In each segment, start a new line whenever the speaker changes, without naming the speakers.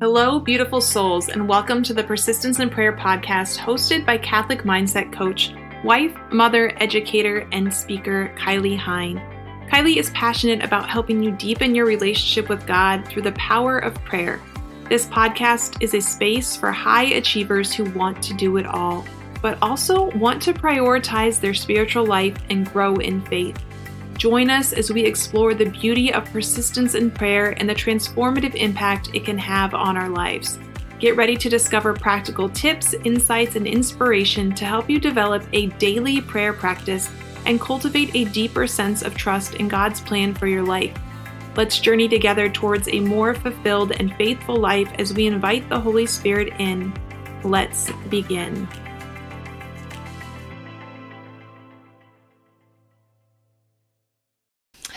Hello, beautiful souls, and welcome to the Persistence in Prayer podcast hosted by Catholic Mindset Coach, wife, mother, educator, and speaker Kylie Hein. Kylie is passionate about helping you deepen your relationship with God through the power of prayer. This podcast is a space for high achievers who want to do it all, but also want to prioritize their spiritual life and grow in faith. Join us as we explore the beauty of persistence in prayer and the transformative impact it can have on our lives. Get ready to discover practical tips, insights, and inspiration to help you develop a daily prayer practice and cultivate a deeper sense of trust in God's plan for your life. Let's journey together towards a more fulfilled and faithful life as we invite the Holy Spirit in. Let's begin.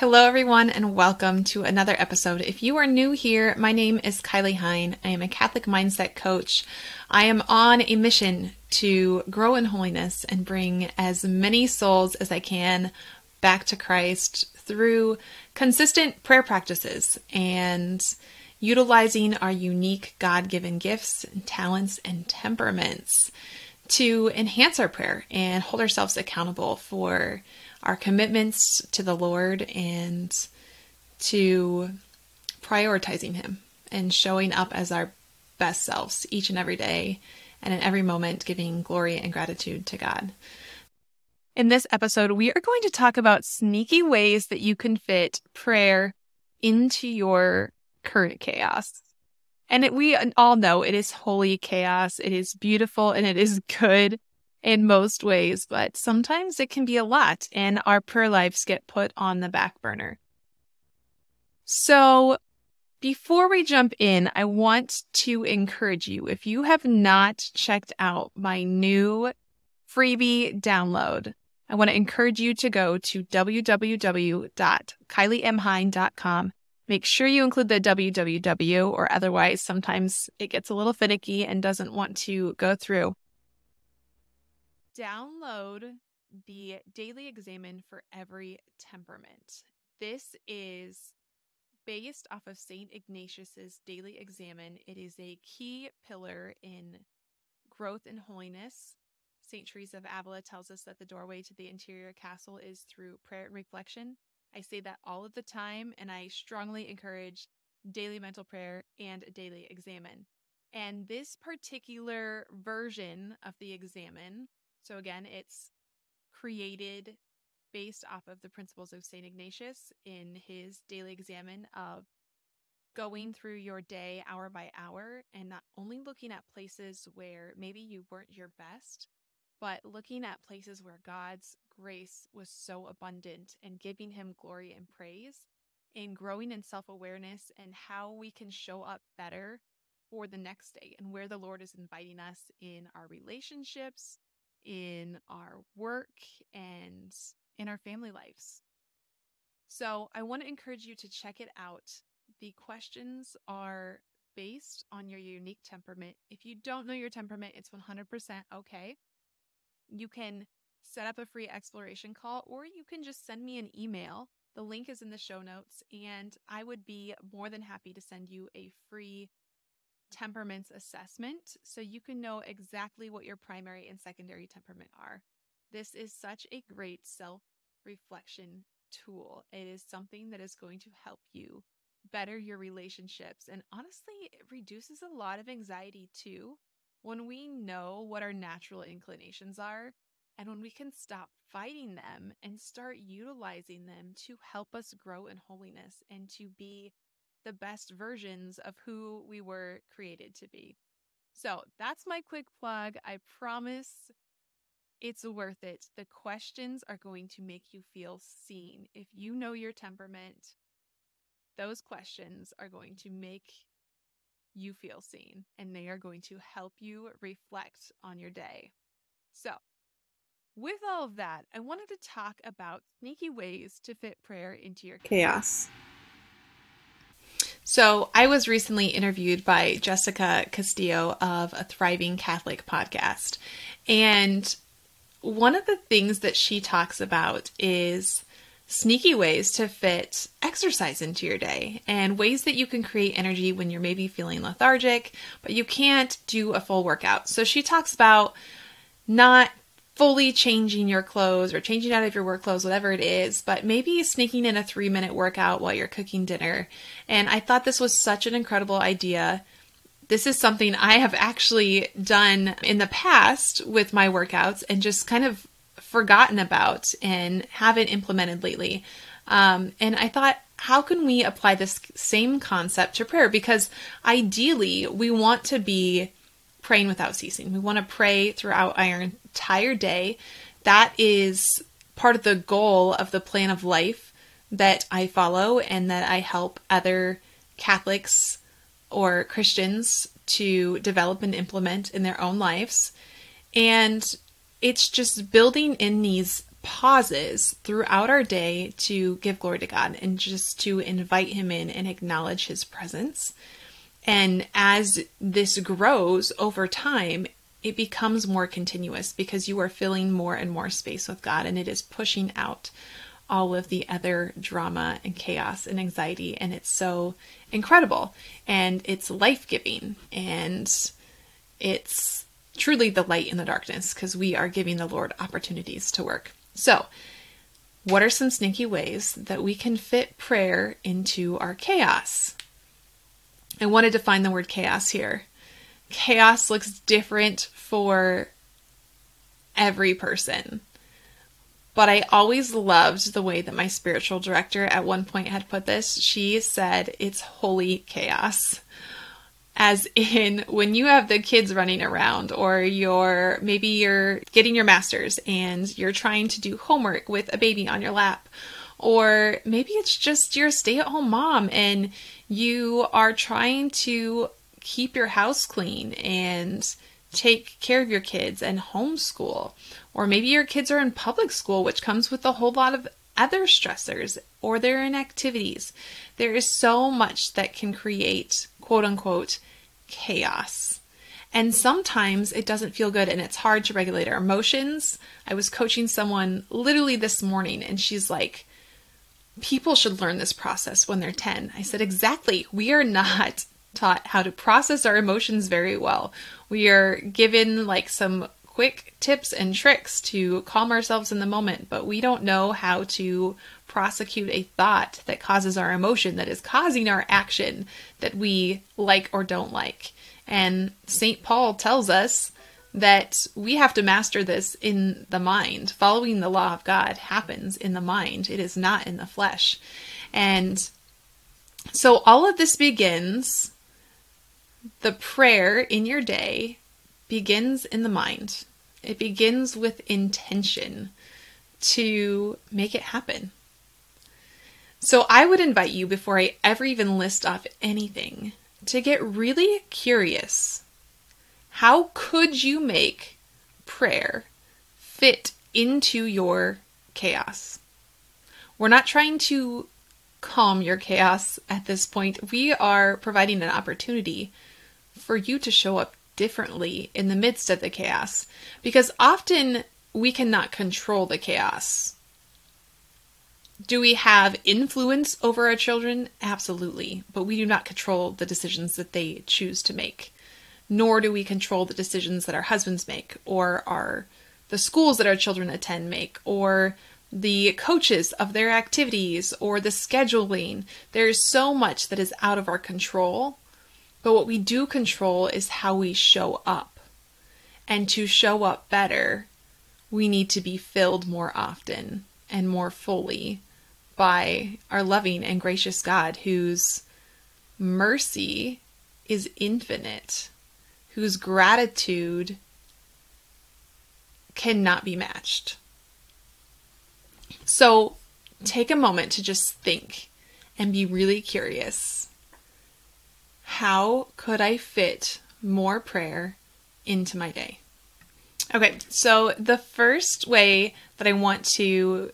Hello, everyone, and welcome to another episode. If you are new here, my name is Kylie Hein. I am a Catholic mindset coach. I am on a mission to grow in holiness and bring as many souls as I can back to Christ through consistent prayer practices and utilizing our unique God given gifts, talents, and temperaments to enhance our prayer and hold ourselves accountable for our commitments to the Lord and to prioritizing Him and showing up as our best selves each and every day and in every moment giving glory and gratitude to God. In this episode, we are going to talk about sneaky ways that you can fit prayer into your current chaos. And it, we all know it is holy chaos. It is beautiful and it is good in most ways, but sometimes it can be a lot and our prayer lives get put on the back burner. So before we jump in, I want to encourage you if you have not checked out my new freebie download, I want to encourage you to go to www.kyliemhein.com. Make sure you include the www, or otherwise, sometimes it gets a little finicky and doesn't want to go through download the Daily Examen for Every Temperament. This is based off of St. Ignatius's Daily Examen. It is a key pillar in growth and holiness. St. Teresa of Avila tells us that the doorway to the interior castle is through prayer and reflection. I say that all of the time, and I strongly encourage daily mental prayer and a daily examen. And this particular version of the examen so again, it's created based off of the principles of St. Ignatius in his daily examen of going through your day hour by hour and not only looking at places where maybe you weren't your best, but looking at places where God's grace was so abundant and giving him glory and praise and growing in self awareness and how we can show up better for the next day and where the Lord is inviting us in our relationships, in our work and in our family lives. So I want to encourage you to check it out. The questions are based on your unique temperament. If you don't know your temperament, it's 100% okay. You can set up a free exploration call or you can just send me an email. The link is in the show notes, and I would be more than happy to send you a free temperaments assessment so you can know exactly what your primary and secondary temperament are. This is such a great self reflection tool. It is something that is going to help you better your relationships. And honestly, it reduces a lot of anxiety too when we know what our natural inclinations are and when we can stop fighting them and start utilizing them to help us grow in holiness and to be the best versions of who we were created to be. So that's my quick plug. I promise it's worth it. The questions are going to make you feel seen. If you know your temperament, those questions are going to make you feel seen and they are going to help you reflect on your day. So, with all of that, I wanted to talk about sneaky ways to fit prayer into your chaos. So, I was recently interviewed by Jessica Castillo of a Thriving Catholic podcast. And one of the things that she talks about is sneaky ways to fit exercise into your day and ways that you can create energy when you're maybe feeling lethargic, but you can't do a full workout. So she talks about not fully changing your clothes or changing out of your work clothes, whatever it is, but maybe sneaking in a three minute workout while you're cooking dinner. And I thought this was such an incredible idea. This is something I have actually done in the past with my workouts and just kind of forgotten about and haven't implemented lately. Um, and I thought, how can we apply this same concept to prayer? Because ideally, we want to be praying without ceasing. We want to pray throughout our entire day. That is part of the goal of the plan of life that I follow and that I help other Catholics or Christians to develop and implement in their own lives. And it's just building in these pauses throughout our day to give glory to God and just to invite Him in and acknowledge His presence. And as this grows over time, it becomes more continuous because you are filling more and more space with God and it is pushing out all of the other drama and chaos and anxiety. And it's so incredible and it's life giving and it's truly the light in the darkness because we are giving the Lord opportunities to work. So, what are some sneaky ways that we can fit prayer into our chaos? I want to define the word chaos here. Chaos looks different for every person. But I always loved the way that my spiritual director at one point had put this. She said, It's holy chaos as in when you have the kids running around or you're maybe you're getting your masters and you're trying to do homework with a baby on your lap or maybe it's just you're a stay-at-home mom and you are trying to keep your house clean and take care of your kids and homeschool or maybe your kids are in public school which comes with a whole lot of other stressors or they're in activities there is so much that can create quote unquote chaos. And sometimes it doesn't feel good and it's hard to regulate our emotions. I was coaching someone literally this morning and she's like, People should learn this process when they're 10. I said, Exactly. We are not taught how to process our emotions very well. We are given like some quick tips and tricks to calm ourselves in the moment, but we don't know how to prosecute a thought that causes our emotion, that is causing our action that we like or don't like. And St. Paul tells us that we have to master this in the mind. Following the law of God happens in the mind, it is not in the flesh. And so all of this begins, the prayer in your day begins in the mind. It begins with intention to make it happen. So I would invite you, before I ever even list off anything, to get really curious. How could you make prayer fit into your chaos? We're not trying to calm your chaos at this point. We are providing an opportunity for you to show up differently in the midst of the chaos because often we cannot control the chaos. Do we have influence over our children? Absolutely. But we do not control the decisions that they choose to make. Nor do we control the decisions that our husbands make or our the schools that our children attend make or the coaches of their activities or the scheduling. There's so much that is out of our control. But what we do control is how we show up. And to show up better, we need to be filled more often and more fully by our loving and gracious God, whose mercy is infinite, whose gratitude cannot be matched. So take a moment to just think and be really curious. How could I fit more prayer into my day? Okay, so the first way that I want to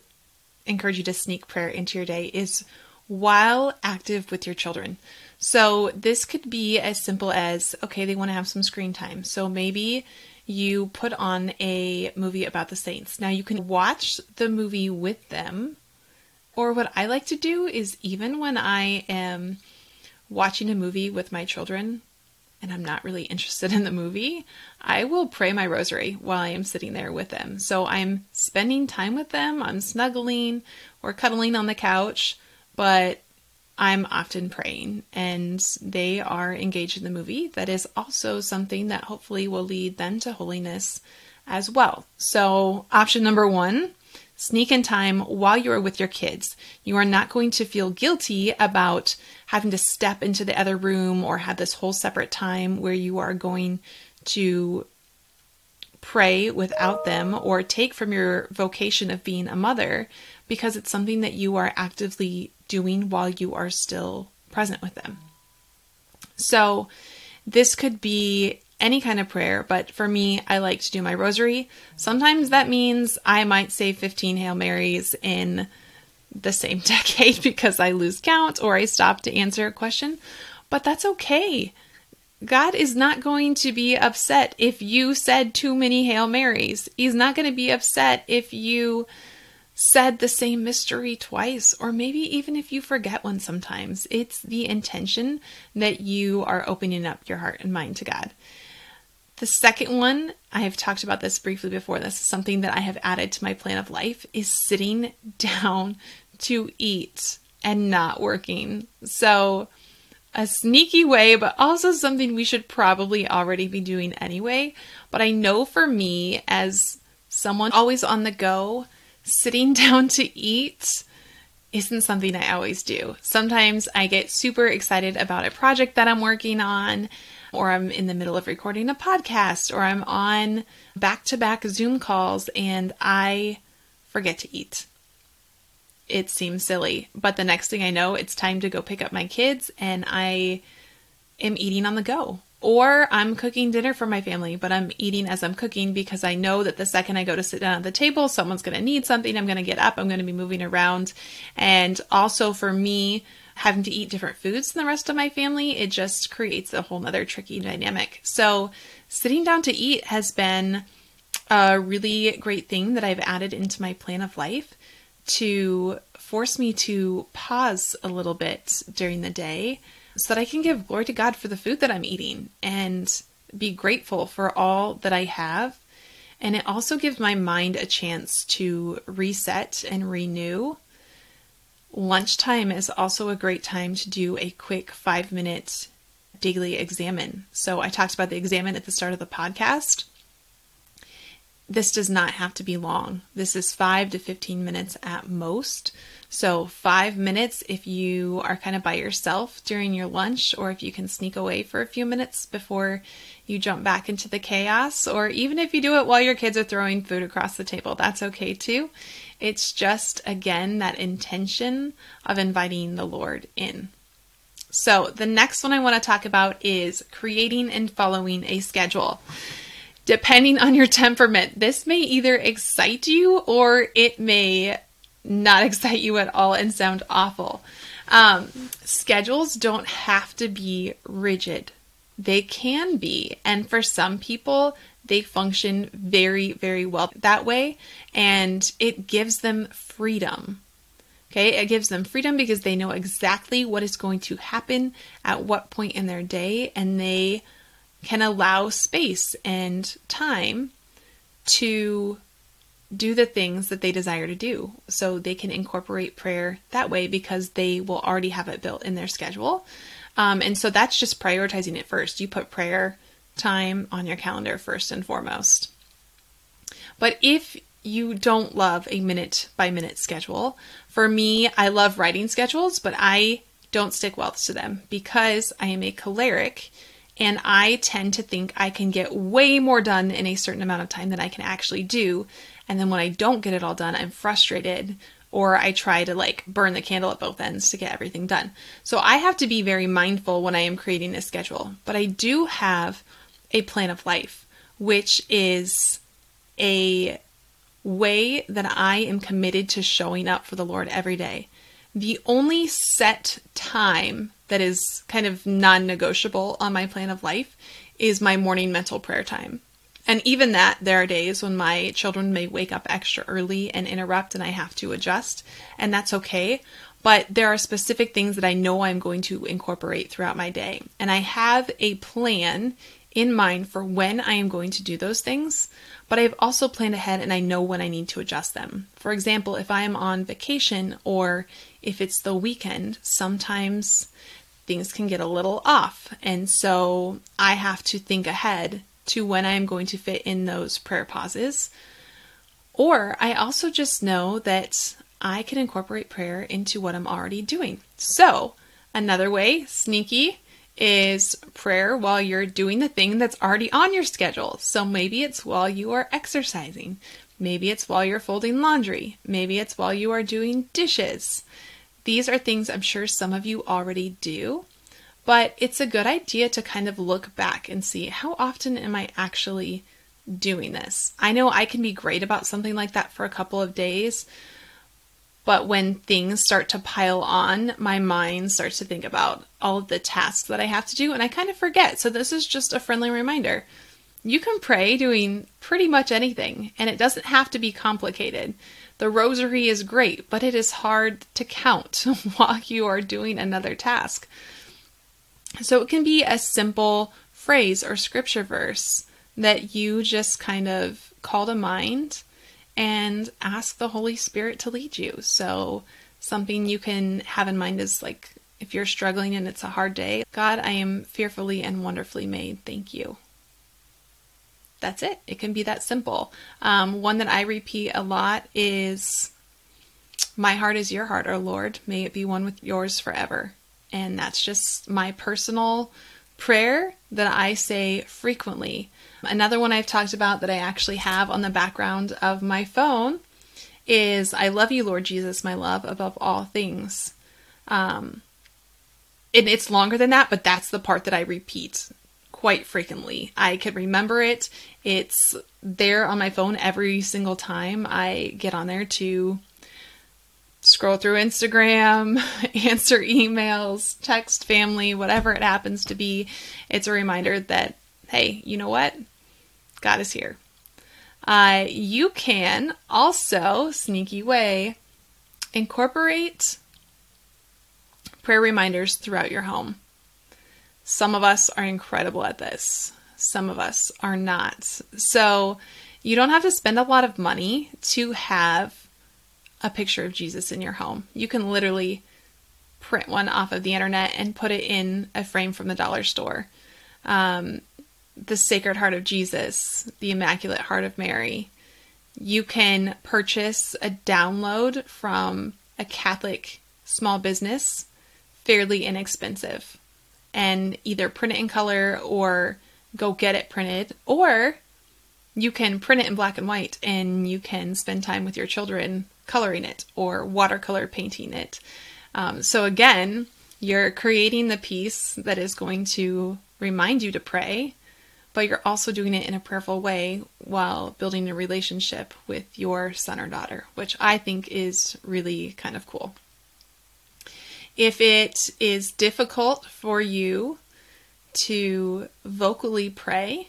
encourage you to sneak prayer into your day is while active with your children. So this could be as simple as okay, they want to have some screen time. So maybe you put on a movie about the saints. Now you can watch the movie with them Or what I like to do is even when I am watching a movie with my children and I'm not really interested in the movie, I will pray my rosary while I am sitting there with them. So I'm spending time with them, I'm snuggling or cuddling on the couch, but I'm often praying and they are engaged in the movie. That is also something that hopefully will lead them to holiness as well. So, option number one sneak in time while you are with your kids. You are not going to feel guilty about having to step into the other room or have this whole separate time where you are going to pray without them or take from your vocation of being a mother because it's something that you are actively doing while you are still present with them. So, this could be any kind of prayer, but for me, I like to do my rosary. Sometimes that means I might say 15 Hail Marys in the same decade because I lose count or I stop to answer a question, but that's okay. God is not going to be upset if you said too many Hail Marys. He's not going to be upset if you said the same mystery twice, or maybe even if you forget one sometimes. It's the intention that you are opening up your heart and mind to God. The second one, I have talked about this briefly before. This is something that I have added to my plan of life is sitting down to eat and not working. So, a sneaky way, but also something we should probably already be doing anyway. But I know for me, as someone always on the go, sitting down to eat isn't something I always do. Sometimes I get super excited about a project that I'm working on, or I'm in the middle of recording a podcast, or I'm on back to back Zoom calls and I forget to eat. It seems silly, but the next thing I know, it's time to go pick up my kids and I am eating on the go. Or I'm cooking dinner for my family, but I'm eating as I'm cooking because I know that the second I go to sit down at the table, someone's going to need something. I'm going to get up, I'm going to be moving around. And also for me, having to eat different foods than the rest of my family, it just creates a whole other tricky dynamic. So, sitting down to eat has been a really great thing that I've added into my plan of life to force me to pause a little bit during the day so that I can give glory to God for the food that I'm eating and be grateful for all that I have. And it also gives my mind a chance to reset and renew. Lunchtime is also a great time to do a quick five minute daily examen. So I talked about the examen at the start of the podcast. This does not have to be long. This is five to 15 minutes at most. So, five minutes if you are kind of by yourself during your lunch, or if you can sneak away for a few minutes before you jump back into the chaos, or even if you do it while your kids are throwing food across the table, that's okay too. It's just, again, that intention of inviting the Lord in. So, the next one I want to talk about is creating and following a schedule. Depending on your temperament, this may either excite you or it may not excite you at all and sound awful. Um, schedules don't have to be rigid, they can be. And for some people, they function very, very well that way. And it gives them freedom. Okay, it gives them freedom because they know exactly what is going to happen at what point in their day, and they can allow space and time to do the things that they desire to do. So they can incorporate prayer that way because they will already have it built in their schedule. Um, and so that's just prioritizing it first. You put prayer time on your calendar first and foremost. But if you don't love a minute by minute schedule, for me, I love writing schedules, but I don't stick well to them because I am a choleric and I tend to think I can get way more done in a certain amount of time than I can actually do. And then when I don't get it all done, I'm frustrated or I try to like burn the candle at both ends to get everything done. So I have to be very mindful when I am creating a schedule. But I do have a plan of life, which is a way that I am committed to showing up for the Lord every day. The only set time that is kind of non negotiable on my plan of life is my morning mental prayer time. And even that, there are days when my children may wake up extra early and interrupt, and I have to adjust, and that's okay. But there are specific things that I know I'm going to incorporate throughout my day. And I have a plan in mind for when I am going to do those things, but I've also planned ahead and I know when I need to adjust them. For example, if I am on vacation or if it's the weekend, sometimes things can get a little off. And so I have to think ahead to when I am going to fit in those prayer pauses. Or I also just know that I can incorporate prayer into what I'm already doing. So, another way, sneaky, is prayer while you're doing the thing that's already on your schedule. So maybe it's while you are exercising. Maybe it's while you're folding laundry. Maybe it's while you are doing dishes. These are things I'm sure some of you already do, but it's a good idea to kind of look back and see how often am I actually doing this? I know I can be great about something like that for a couple of days, but when things start to pile on, my mind starts to think about all of the tasks that I have to do and I kind of forget. So, this is just a friendly reminder. You can pray doing pretty much anything, and it doesn't have to be complicated. The rosary is great, but it is hard to count while you are doing another task. So, it can be a simple phrase or scripture verse that you just kind of call to mind and ask the Holy Spirit to lead you. So, something you can have in mind is like if you're struggling and it's a hard day, God, I am fearfully and wonderfully made. Thank you. That's it. It can be that simple. Um, one that I repeat a lot is, My heart is your heart, O Lord. May it be one with yours forever. And that's just my personal prayer that I say frequently Another one I've talked about that I actually have on the background of my phone is I love you, Lord Jesus, my love, above all things. Um, and it's longer than that, but that's the part that I repeat quite frequently. I can remember it. It's there on my phone every single time I get on there to scroll through Instagram, answer emails, text family, whatever it happens to be. It's a reminder that, hey, you know what? God is here. Uh, you can also, sneaky way, incorporate prayer reminders throughout your home. Some of us are incredible at this, some of us are not. So you don't have to spend a lot of money to have a picture of Jesus in your home. You can literally print one off of the internet and put it in a frame from the dollar store. Um, the Sacred Heart of Jesus, the Immaculate Heart of Mary. You can purchase a download from a Catholic small business, fairly inexpensive, and either print it in color or go get it printed, or you can print it in black and white and you can spend time with your children coloring it or watercolor painting it. Um, so, again, you're creating the piece that is going to remind you to pray but you're also doing it in a prayerful way while building a relationship with your son or daughter, which I think is really kind of cool. If it is difficult for you to vocally pray,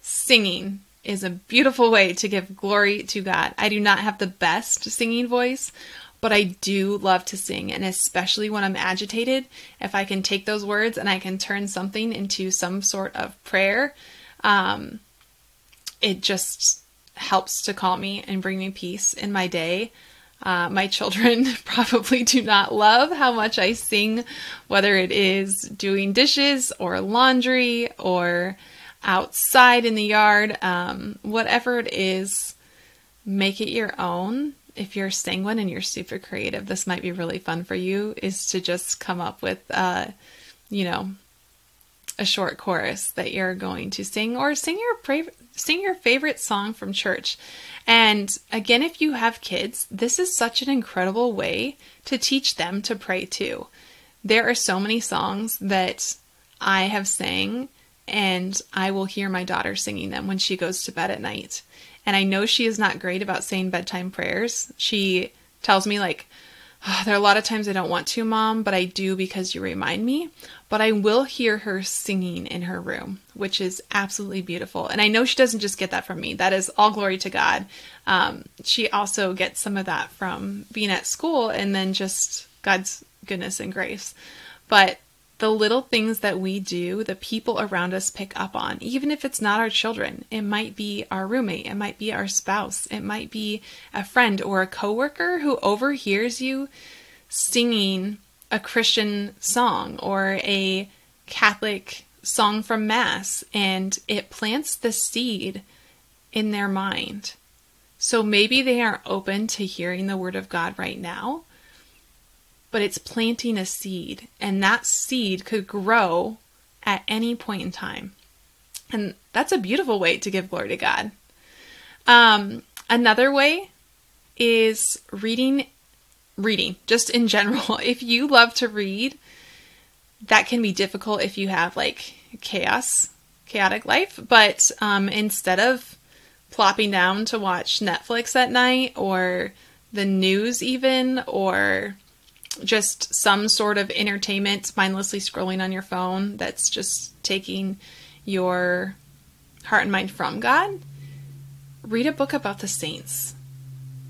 singing is a beautiful way to give glory to God. I do not have the best singing voice, but I do love to sing. And especially when I'm agitated, if I can take those words and I can turn something into some sort of prayer, um, it just helps to calm me and bring me peace in my day. Uh, my children probably do not love how much I sing, whether it is doing dishes or laundry or outside in the yard, um, whatever it is, make it your own if you're sanguine and you're super creative, this might be really fun for you is to just come up with, uh, you know, a short chorus that you're going to sing or sing your pra- sing your favorite song from church. And again, if you have kids, this is such an incredible way to teach them to pray too. There are so many songs that I have sang and I will hear my daughter singing them when she goes to bed at night. And I know she is not great about saying bedtime prayers. She tells me, like, there are a lot of times I don't want to, mom, but I do because you remind me. But I will hear her singing in her room, which is absolutely beautiful. And I know she doesn't just get that from me, that is all glory to God. Um, she also gets some of that from being at school and then just God's goodness and grace. But the little things that we do, the people around us pick up on, even if it's not our children. It might be our roommate, it might be our spouse, it might be a friend or a coworker who overhears you singing a Christian song or a Catholic song from Mass, and it plants the seed in their mind. So maybe they aren't open to hearing the Word of God right now, but it's planting a seed, and that seed could grow at any point in time. And that's a beautiful way to give glory to God. Um, another way is reading, reading, just in general. If you love to read, that can be difficult if you have like chaos, chaotic life. But um, instead of plopping down to watch Netflix at night or the news, even, or just some sort of entertainment, mindlessly scrolling on your phone that's just taking your heart and mind from God, read a book about the saints.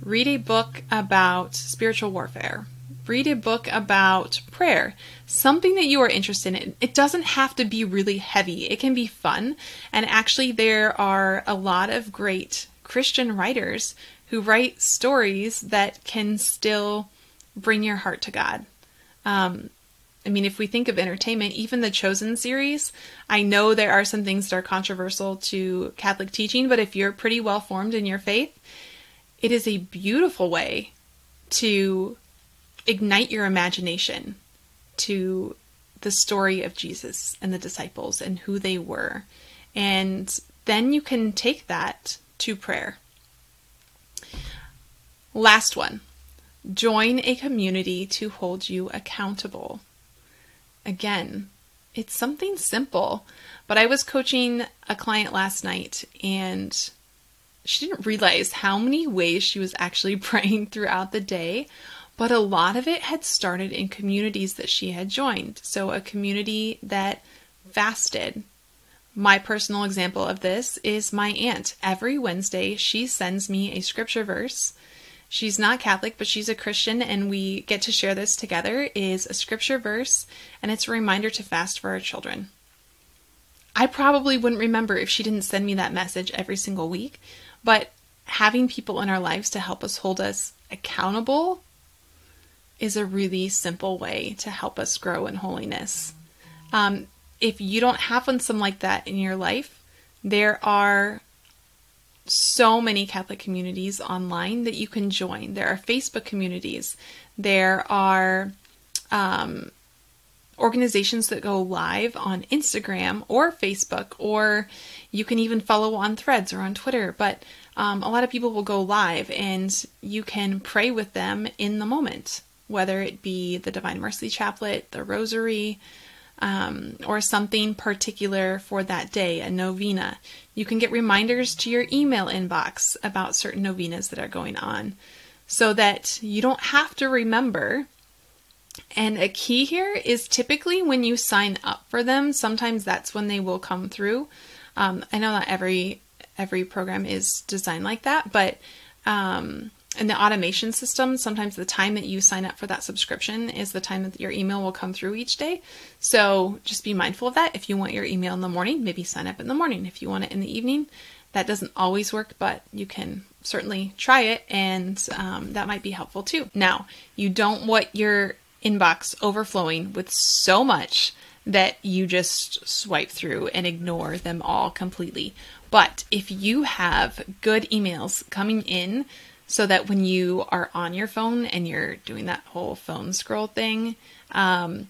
Read a book about spiritual warfare. Read a book about prayer. Something that you are interested in. It doesn't have to be really heavy, it can be fun. And actually, there are a lot of great Christian writers who write stories that can still bring your heart to God. Um, I mean, if we think of entertainment, even the Chosen series, I know there are some things that are controversial to Catholic teaching, but if you're pretty well formed in your faith, it is a beautiful way to ignite your imagination to the story of Jesus and the disciples and who they were. And then you can take that to prayer. Last one Join a community to hold you accountable. Again, it's something simple, but I was coaching a client last night and she didn't realize how many ways she was actually praying throughout the day, but a lot of it had started in communities that she had joined. So, a community that fasted. My personal example of this is my aunt. Every Wednesday, she sends me a scripture verse she's not Catholic, but she's a Christian, and we get to share this together, is a scripture verse, and it's a reminder to fast for our children. I probably wouldn't remember if she didn't send me that message every single week, but having people in our lives to help us hold us accountable is a really simple way to help us grow in holiness. Um, if you don't have one, some like that in your life, there are so many Catholic communities online that you can join. There are Facebook communities. There are um, organizations that go live on Instagram or Facebook, or you can even follow on threads or on Twitter. But um, a lot of people will go live and you can pray with them in the moment, whether it be the Divine Mercy Chaplet, the Rosary, um, or something particular for that day, a novena. You can get reminders to your email inbox about certain novenas that are going on so that you don't have to remember. And a key here is typically when you sign up for them, sometimes that's when they will come through. Um, I know not every every program is designed like that, but um, in the automation system, sometimes the time that you sign up for that subscription is the time that your email will come through each day. So just be mindful of that. If you want your email in the morning, maybe sign up in the morning. If you want it in the evening, that doesn't always work, but you can certainly try it, and um, that might be helpful too. Now, you don't want your inbox overflowing with so much that you just swipe through and ignore them all completely. But if you have good emails coming in, so that when you are on your phone and you're doing that whole phone scroll thing, um,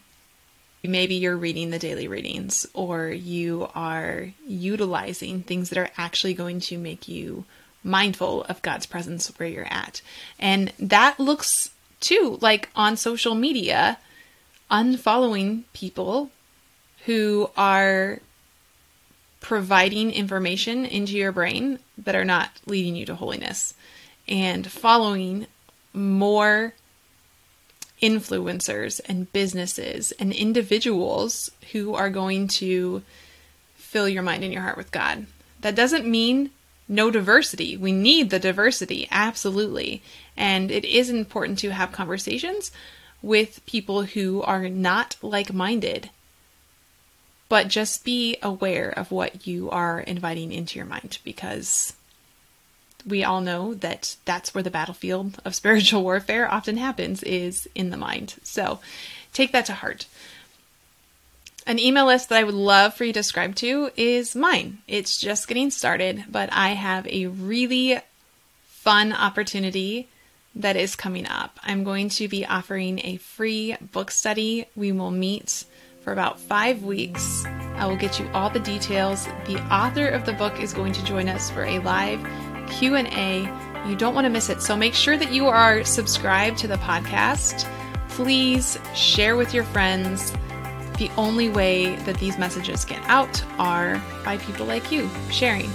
maybe you're reading the daily readings or you are utilizing things that are actually going to make you mindful of God's presence where you're at. And that looks too like on social media, unfollowing people who are providing information into your brain that are not leading you to holiness and following more influencers and businesses and individuals who are going to fill your mind and your heart with God. That doesn't mean no diversity. We need the diversity, absolutely. And it is important to have conversations with people who are not like minded. But just be aware of what you are inviting into your mind because we all know that that's where the battlefield of spiritual warfare often happens is in the mind. So take that to heart. An email list that I would love for you to subscribe to is mine. It's just getting started, but I have a really fun opportunity that is coming up. I'm going to be offering a free book study. We will meet for about 5 weeks. I will get you all the details. The author of the book is going to join us for a live Q&A. You don't want to miss it. So make sure that you are subscribed to the podcast. Please share with your friends. The only way that these messages get out are by people like you sharing.